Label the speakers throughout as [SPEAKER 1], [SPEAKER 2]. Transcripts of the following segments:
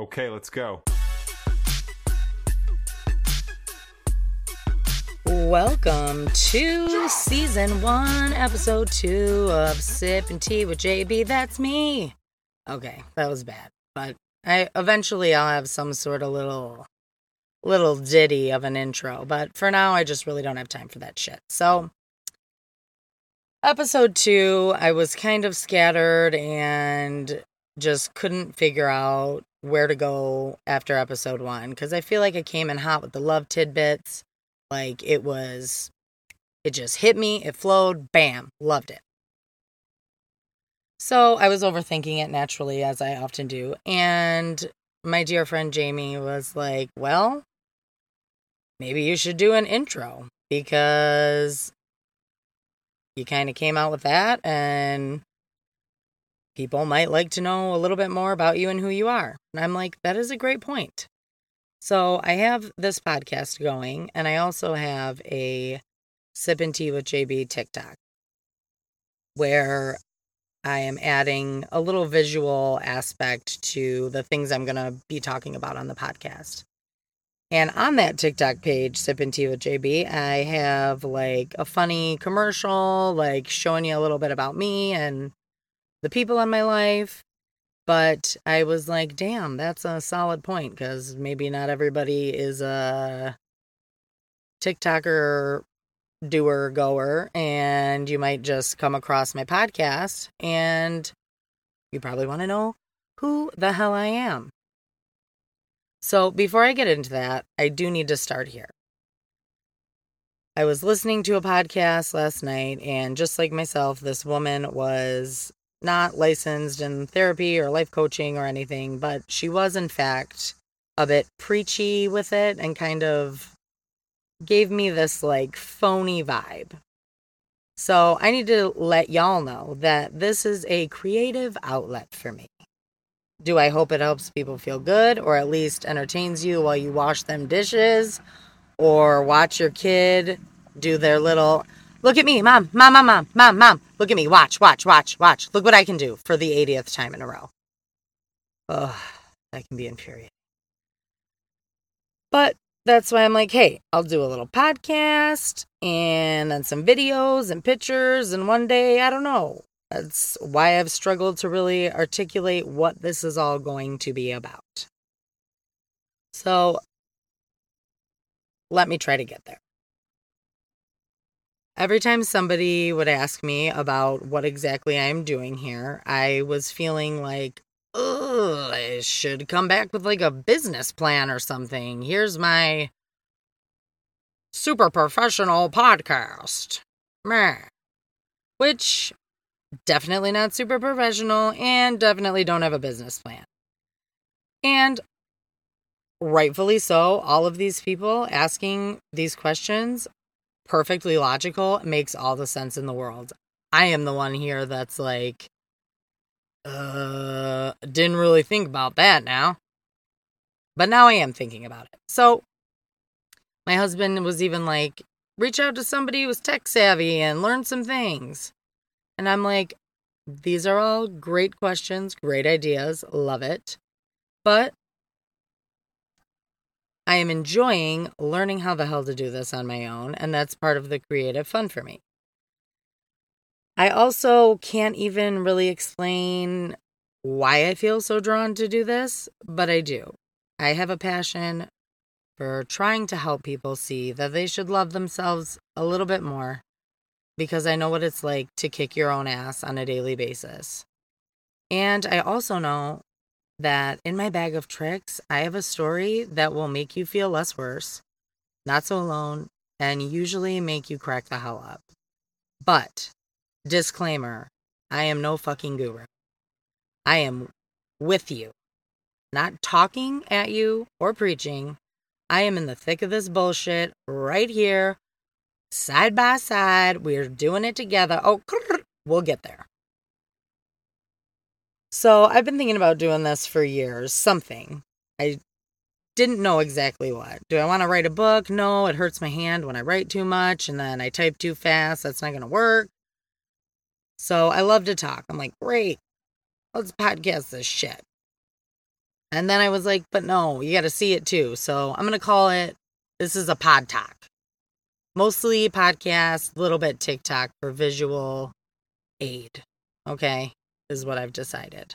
[SPEAKER 1] Okay, let's go.
[SPEAKER 2] Welcome to season one, episode two of Sip and Tea with JB. That's me. Okay, that was bad, but I eventually I'll have some sort of little little ditty of an intro, but for now I just really don't have time for that shit. So episode 2, I was kind of scattered and just couldn't figure out where to go after episode 1 cuz I feel like I came in hot with the love tidbits. Like it was it just hit me, it flowed, bam, loved it. So I was overthinking it naturally, as I often do. And my dear friend Jamie was like, Well, maybe you should do an intro because you kind of came out with that and people might like to know a little bit more about you and who you are. And I'm like, That is a great point. So I have this podcast going, and I also have a Sip and Tea with JB TikTok where I am adding a little visual aspect to the things I'm going to be talking about on the podcast. And on that TikTok page, Sip and Tea with JB, I have like a funny commercial, like showing you a little bit about me and the people in my life. But I was like, damn, that's a solid point because maybe not everybody is a TikToker doer goer and you might just come across my podcast and you probably want to know who the hell I am. So, before I get into that, I do need to start here. I was listening to a podcast last night, and just like myself, this woman was not licensed in therapy or life coaching or anything, but she was, in fact, a bit preachy with it and kind of gave me this like phony vibe. So I need to let y'all know that this is a creative outlet for me. Do I hope it helps people feel good or at least entertains you while you wash them dishes or watch your kid do their little look at me, mom, mom, mom, mom, mom, mom, look at me, watch, watch, watch, watch. Look what I can do for the 80th time in a row. Ugh, that can be infuriating. But that's why I'm like, hey, I'll do a little podcast and then some videos and pictures. And one day, I don't know. That's why I've struggled to really articulate what this is all going to be about. So let me try to get there. Every time somebody would ask me about what exactly I'm doing here, I was feeling like, oh, I should come back with like a business plan or something. Here's my super professional podcast. Meh. Which definitely not super professional and definitely don't have a business plan. And rightfully so, all of these people asking these questions, perfectly logical, makes all the sense in the world. I am the one here that's like, uh, didn't really think about that now. But now I am thinking about it. So my husband was even like, reach out to somebody who's tech savvy and learn some things. And I'm like, these are all great questions, great ideas, love it. But I am enjoying learning how the hell to do this on my own, and that's part of the creative fun for me. I also can't even really explain why I feel so drawn to do this, but I do. I have a passion for trying to help people see that they should love themselves a little bit more because I know what it's like to kick your own ass on a daily basis. And I also know that in my bag of tricks, I have a story that will make you feel less worse, not so alone, and usually make you crack the hell up. But Disclaimer I am no fucking guru. I am with you, not talking at you or preaching. I am in the thick of this bullshit right here, side by side. We're doing it together. Oh, we'll get there. So I've been thinking about doing this for years, something. I didn't know exactly what. Do I want to write a book? No, it hurts my hand when I write too much and then I type too fast. That's not going to work. So I love to talk. I'm like, great, let's podcast this shit. And then I was like, but no, you got to see it too. So I'm going to call it this is a pod talk. Mostly podcast, a little bit TikTok for visual aid. Okay, is what I've decided.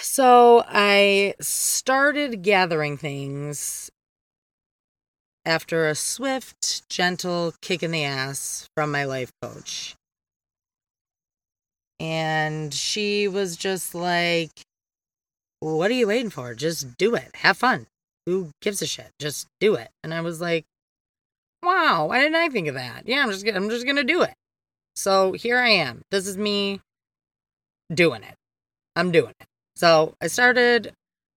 [SPEAKER 2] So I started gathering things after a swift, gentle kick in the ass from my life coach. And she was just like, What are you waiting for? Just do it. Have fun. Who gives a shit? Just do it. And I was like, Wow, why didn't I think of that? Yeah, I'm just I'm just gonna do it. So here I am. This is me doing it. I'm doing it. So I started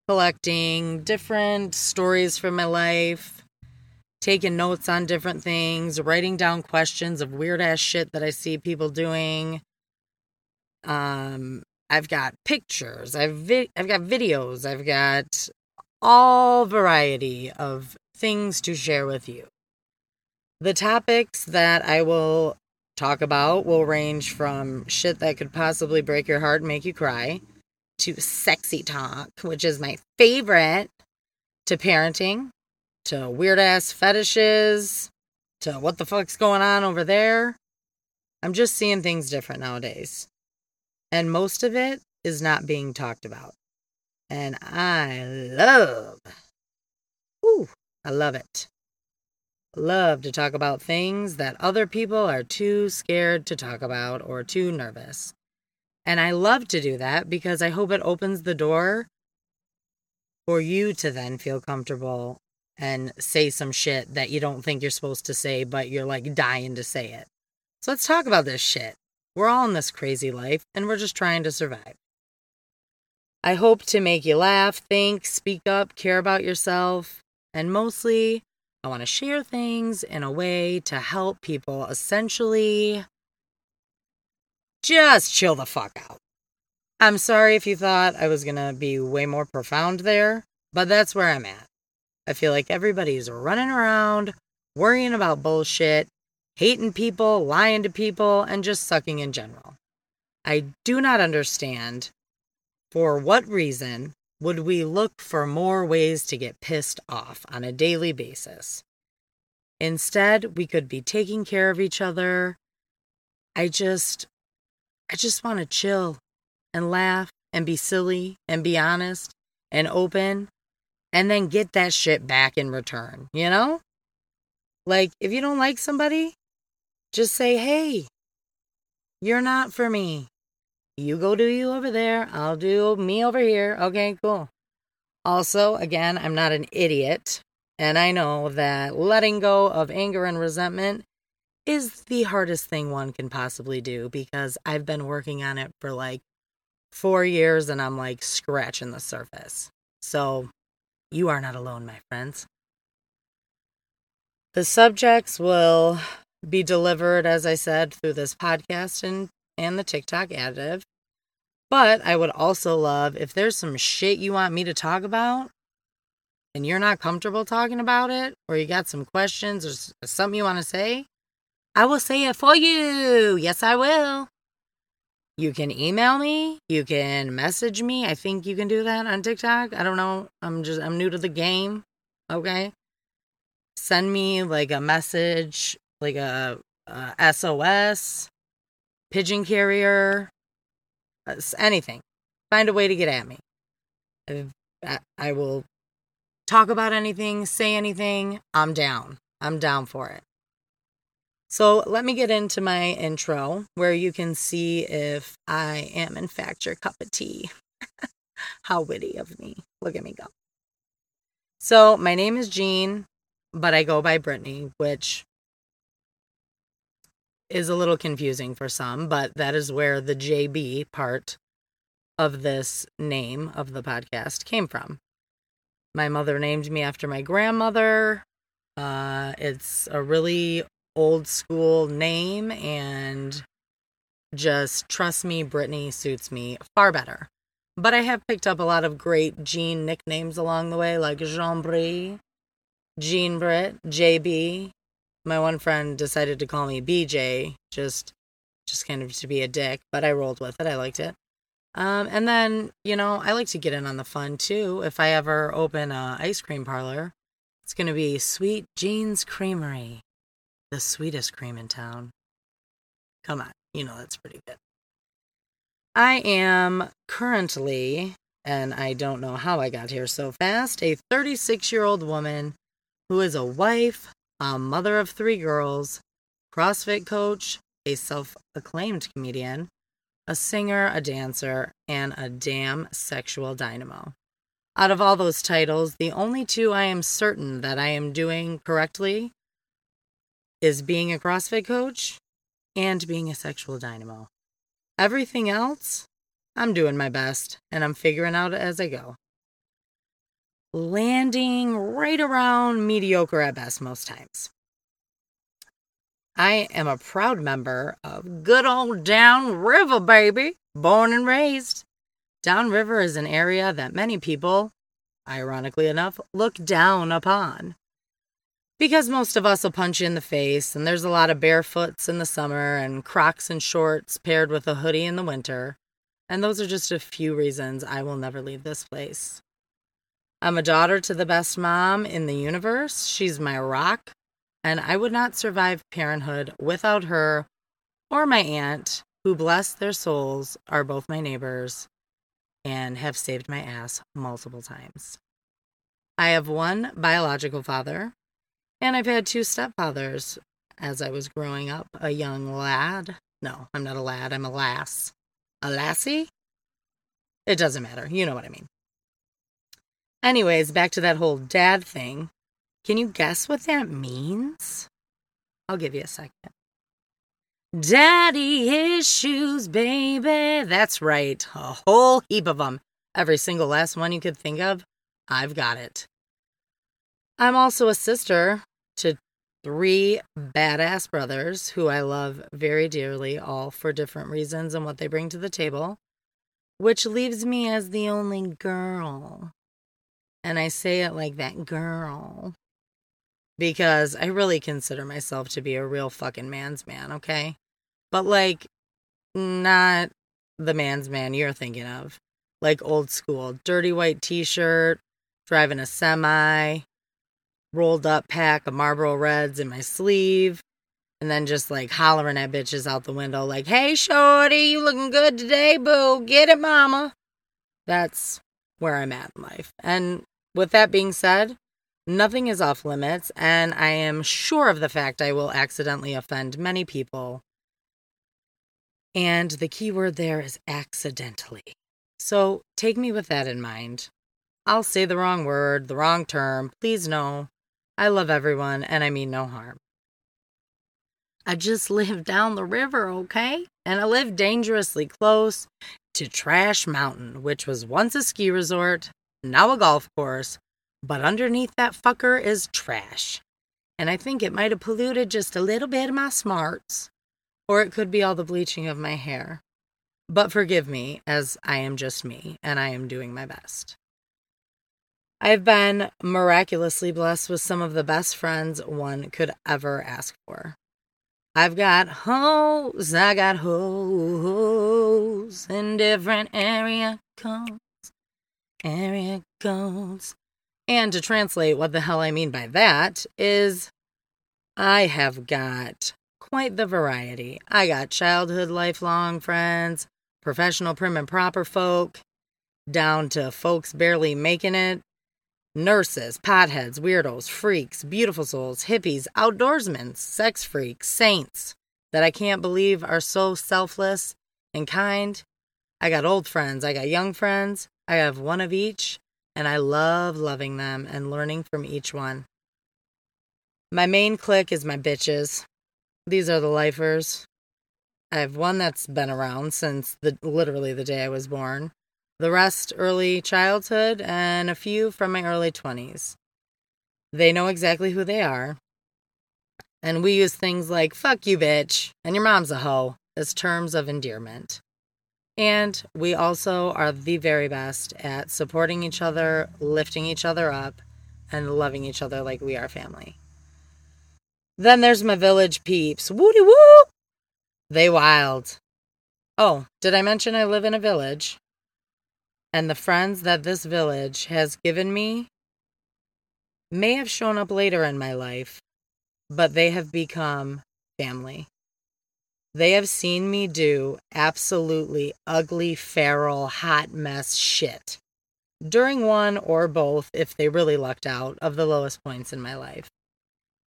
[SPEAKER 2] collecting different stories from my life, taking notes on different things, writing down questions of weird ass shit that I see people doing. Um, I've got pictures, I've vi- I've got videos, I've got all variety of things to share with you. The topics that I will talk about will range from shit that could possibly break your heart and make you cry to sexy talk, which is my favorite, to parenting, to weird ass fetishes, to what the fuck's going on over there. I'm just seeing things different nowadays. And most of it is not being talked about. And I love, ooh, I love it. Love to talk about things that other people are too scared to talk about or too nervous. And I love to do that because I hope it opens the door for you to then feel comfortable and say some shit that you don't think you're supposed to say, but you're like dying to say it. So let's talk about this shit. We're all in this crazy life and we're just trying to survive. I hope to make you laugh, think, speak up, care about yourself, and mostly, I want to share things in a way to help people essentially just chill the fuck out. I'm sorry if you thought I was going to be way more profound there, but that's where I'm at. I feel like everybody's running around, worrying about bullshit, hating people, lying to people, and just sucking in general. I do not understand for what reason would we look for more ways to get pissed off on a daily basis. Instead, we could be taking care of each other. I just I just want to chill and laugh and be silly and be honest and open and then get that shit back in return, you know? Like, if you don't like somebody, just say, hey, you're not for me. You go do you over there. I'll do me over here. Okay, cool. Also, again, I'm not an idiot. And I know that letting go of anger and resentment is the hardest thing one can possibly do because I've been working on it for like four years and I'm like scratching the surface. So you are not alone, my friends. The subjects will be delivered, as I said, through this podcast and, and the TikTok additive. But I would also love if there's some shit you want me to talk about and you're not comfortable talking about it, or you got some questions or something you want to say, I will say it for you. Yes, I will. You can email me. You can message me. I think you can do that on TikTok. I don't know. I'm just, I'm new to the game. Okay. Send me like a message, like a, a SOS, pigeon carrier, uh, anything. Find a way to get at me. I, I will talk about anything, say anything. I'm down. I'm down for it. So let me get into my intro where you can see if I am, in fact, your cup of tea. How witty of me. Look at me go. So my name is Jean, but I go by Brittany, which is a little confusing for some, but that is where the JB part of this name of the podcast came from. My mother named me after my grandmother. Uh, it's a really old school name and just trust me, Brittany suits me far better. But I have picked up a lot of great Jean nicknames along the way, like Jean Brie, Jean Britt, JB. My one friend decided to call me BJ, just just kind of to be a dick, but I rolled with it. I liked it. Um, and then, you know, I like to get in on the fun too. If I ever open a ice cream parlor, it's going to be Sweet Jean's Creamery, the sweetest cream in town. Come on, you know that's pretty good. I am currently, and I don't know how I got here so fast, a 36 year old woman who is a wife, a mother of three girls, CrossFit coach, a self acclaimed comedian, a singer, a dancer, and a damn sexual dynamo. Out of all those titles, the only two I am certain that I am doing correctly is being a CrossFit coach and being a sexual dynamo. Everything else, I'm doing my best and I'm figuring out as I go. Landing right around mediocre at best most times. I am a proud member of good old Downriver, baby, born and raised. Downriver is an area that many people, ironically enough, look down upon. Because most of us will punch you in the face, and there's a lot of barefoots in the summer and crocs and shorts paired with a hoodie in the winter. And those are just a few reasons I will never leave this place. I'm a daughter to the best mom in the universe. She's my rock, and I would not survive parenthood without her or my aunt, who, bless their souls, are both my neighbors and have saved my ass multiple times. I have one biological father, and I've had two stepfathers as I was growing up, a young lad. No, I'm not a lad, I'm a lass. A lassie? It doesn't matter. You know what I mean. Anyways, back to that whole dad thing. Can you guess what that means? I'll give you a second. Daddy issues, baby. That's right. A whole heap of them. Every single last one you could think of, I've got it. I'm also a sister to three badass brothers who I love very dearly, all for different reasons and what they bring to the table, which leaves me as the only girl. And I say it like that girl because I really consider myself to be a real fucking man's man, okay? But like, not the man's man you're thinking of. Like old school, dirty white t shirt, driving a semi, rolled up pack of Marlboro Reds in my sleeve, and then just like hollering at bitches out the window, like, hey, shorty, you looking good today, boo. Get it, mama. That's where I'm at in life. And with that being said, Nothing is off limits, and I am sure of the fact I will accidentally offend many people. And the key word there is accidentally. So take me with that in mind. I'll say the wrong word, the wrong term. Please know I love everyone and I mean no harm. I just live down the river, okay? And I live dangerously close to Trash Mountain, which was once a ski resort, now a golf course, but underneath that fucker is trash. And I think it might have polluted just a little bit of my smarts, or it could be all the bleaching of my hair. But forgive me, as I am just me, and I am doing my best. I've been miraculously blessed with some of the best friends one could ever ask for. I've got hoes, I got hoes in different area codes, area codes. And to translate what the hell I mean by that is I have got quite the variety. I got childhood, lifelong friends, professional, prim and proper folk, down to folks barely making it, nurses, potheads, weirdos, freaks, beautiful souls, hippies, outdoorsmen, sex freaks, saints that I can't believe are so selfless and kind. I got old friends, I got young friends, I have one of each, and I love loving them and learning from each one. My main clique is my bitches. These are the lifers. I have one that's been around since the literally the day I was born. The rest early childhood and a few from my early 20s. They know exactly who they are. And we use things like fuck you bitch and your mom's a hoe as terms of endearment. And we also are the very best at supporting each other, lifting each other up, and loving each other like we are family. Then there's my village peeps. Woody woo! They wild. Oh, did I mention I live in a village? and the friends that this village has given me may have shown up later in my life, but they have become family. They have seen me do absolutely ugly, feral, hot mess shit during one or both, if they really lucked out, of the lowest points in my life.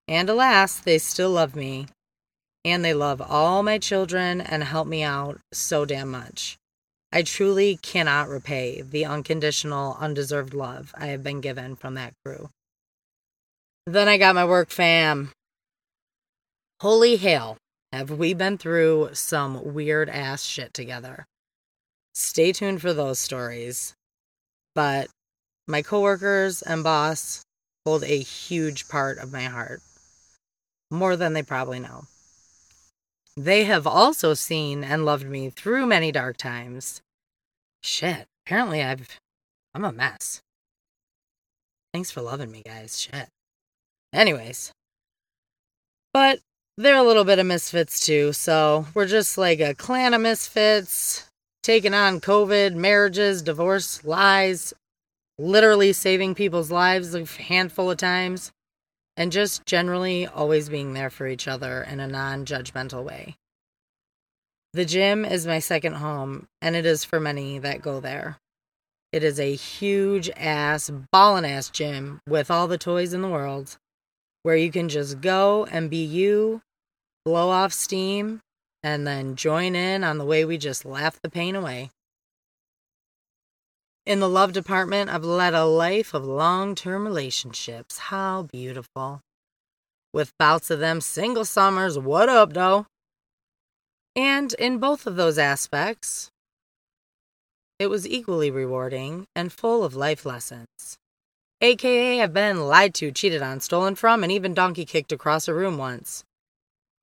[SPEAKER 2] And alas, they still love me, and they love all my children and help me out so damn much. I truly cannot repay the unconditional, undeserved love I have been given from that crew. Then I got my work fam. Holy hell, have we been through some weird ass shit together? Stay tuned for those stories. But my coworkers and boss hold a huge part of my heart, more than they probably know. They have also seen and loved me through many dark times. Shit, apparently I've I'm a mess. Thanks for loving me, guys. Shit. Anyways, but they're a little bit of misfits too. So we're just like a clan of misfits taking on COVID, marriages, divorce, lies, literally saving people's lives a handful of times, and just generally always being there for each other in a non judgmental way. The gym is my second home, and it is for many that go there. It is a huge ass, ballin' ass gym with all the toys in the world where you can just go and be you, blow off steam, and then join in on the way we just laugh the pain away. In the love department, I've led a life of long term relationships. How beautiful. With bouts of them single summers, what up, though? And in both of those aspects, it was equally rewarding and full of life lessons. AKA, I've been lied to, cheated on, stolen from, and even donkey kicked across a room once.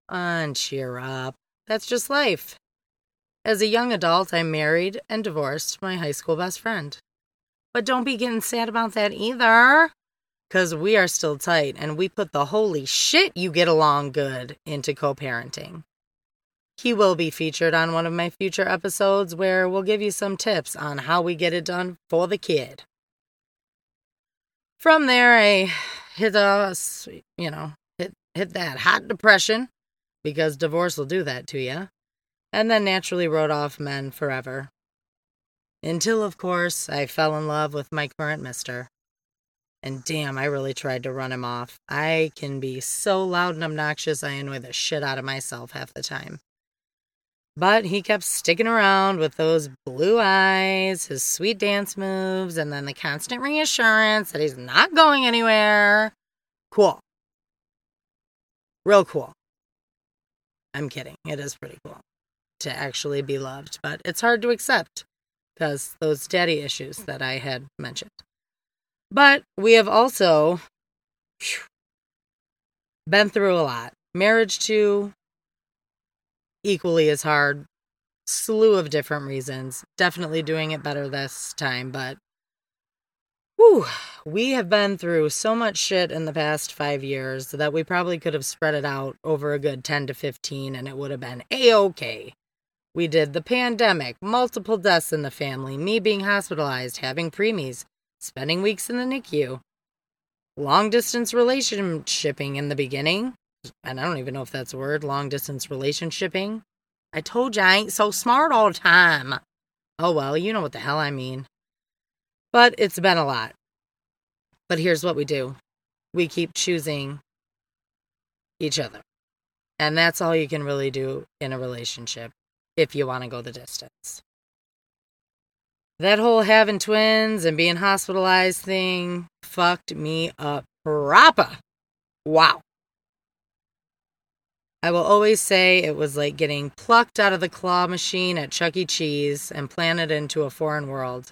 [SPEAKER 2] And cheer up. That's just life. As a young adult, I married and divorced my high school best friend. But don't be getting sad about that either. Because we are still tight and we put the holy shit you get along good into co parenting. He will be featured on one of my future episodes where we'll give you some tips on how we get it done for the kid. From there, I hit us, you know, hit hit that hot depression because divorce will do that to you, and then naturally wrote off men forever. Until, of course, I fell in love with my current mister. And damn, I really tried to run him off. I can be so loud and obnoxious, I annoy the shit out of myself half the time. But he kept sticking around with those blue eyes, his sweet dance moves, and then the constant reassurance that he's not going anywhere. Cool. Real cool. I'm kidding. It is pretty cool to actually be loved, but it's hard to accept because those daddy issues that I had mentioned. But we have also been through a lot. Marriage, too, equally as hard. Slew of different reasons. Definitely doing it better this time, but whew, we have been through so much shit in the past five years that we probably could have spread it out over a good 10 to 15 and it would have been a okay. We did the pandemic, multiple deaths in the family, me being hospitalized, having preemies, spending weeks in the NICU, long distance relationshiping in the beginning, and I don't even know if that's a word, long distance relationshiping. I told you I ain't so smart all the time. Oh well, you know what the hell I mean. But it's been a lot. But here's what we do we keep choosing each other. And that's all you can really do in a relationship if you want to go the distance. That whole having twins and being hospitalized thing fucked me up proper. Wow. I will always say it was like getting plucked out of the claw machine at Chuck E. Cheese and planted into a foreign world.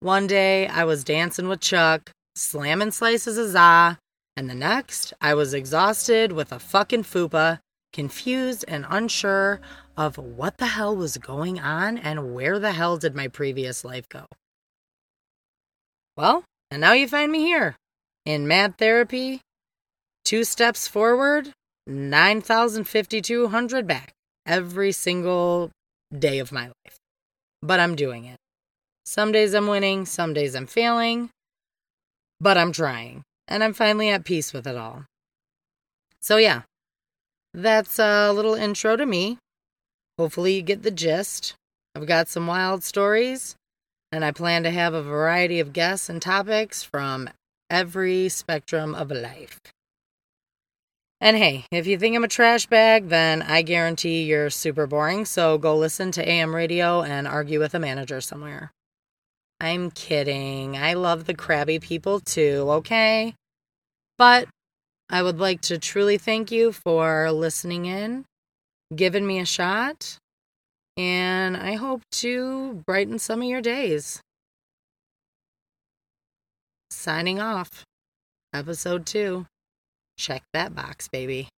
[SPEAKER 2] One day I was dancing with Chuck, slamming slices of za, and the next I was exhausted with a fucking fupa, confused and unsure of what the hell was going on and where the hell did my previous life go. Well, and now you find me here in mad therapy, two steps forward, 9,5,200 back every single day of my life. But I'm doing it. Some days I'm winning, some days I'm failing, but I'm trying. And I'm finally at peace with it all. So, yeah, that's a little intro to me. Hopefully, you get the gist. I've got some wild stories, and I plan to have a variety of guests and topics from every spectrum of life. And hey, if you think I'm a trash bag, then I guarantee you're super boring, so go listen to AM radio and argue with a manager somewhere. I'm kidding. I love the crabby people too, okay? But I would like to truly thank you for listening in, giving me a shot, and I hope to brighten some of your days. Signing off. Episode 2. Check that box, baby.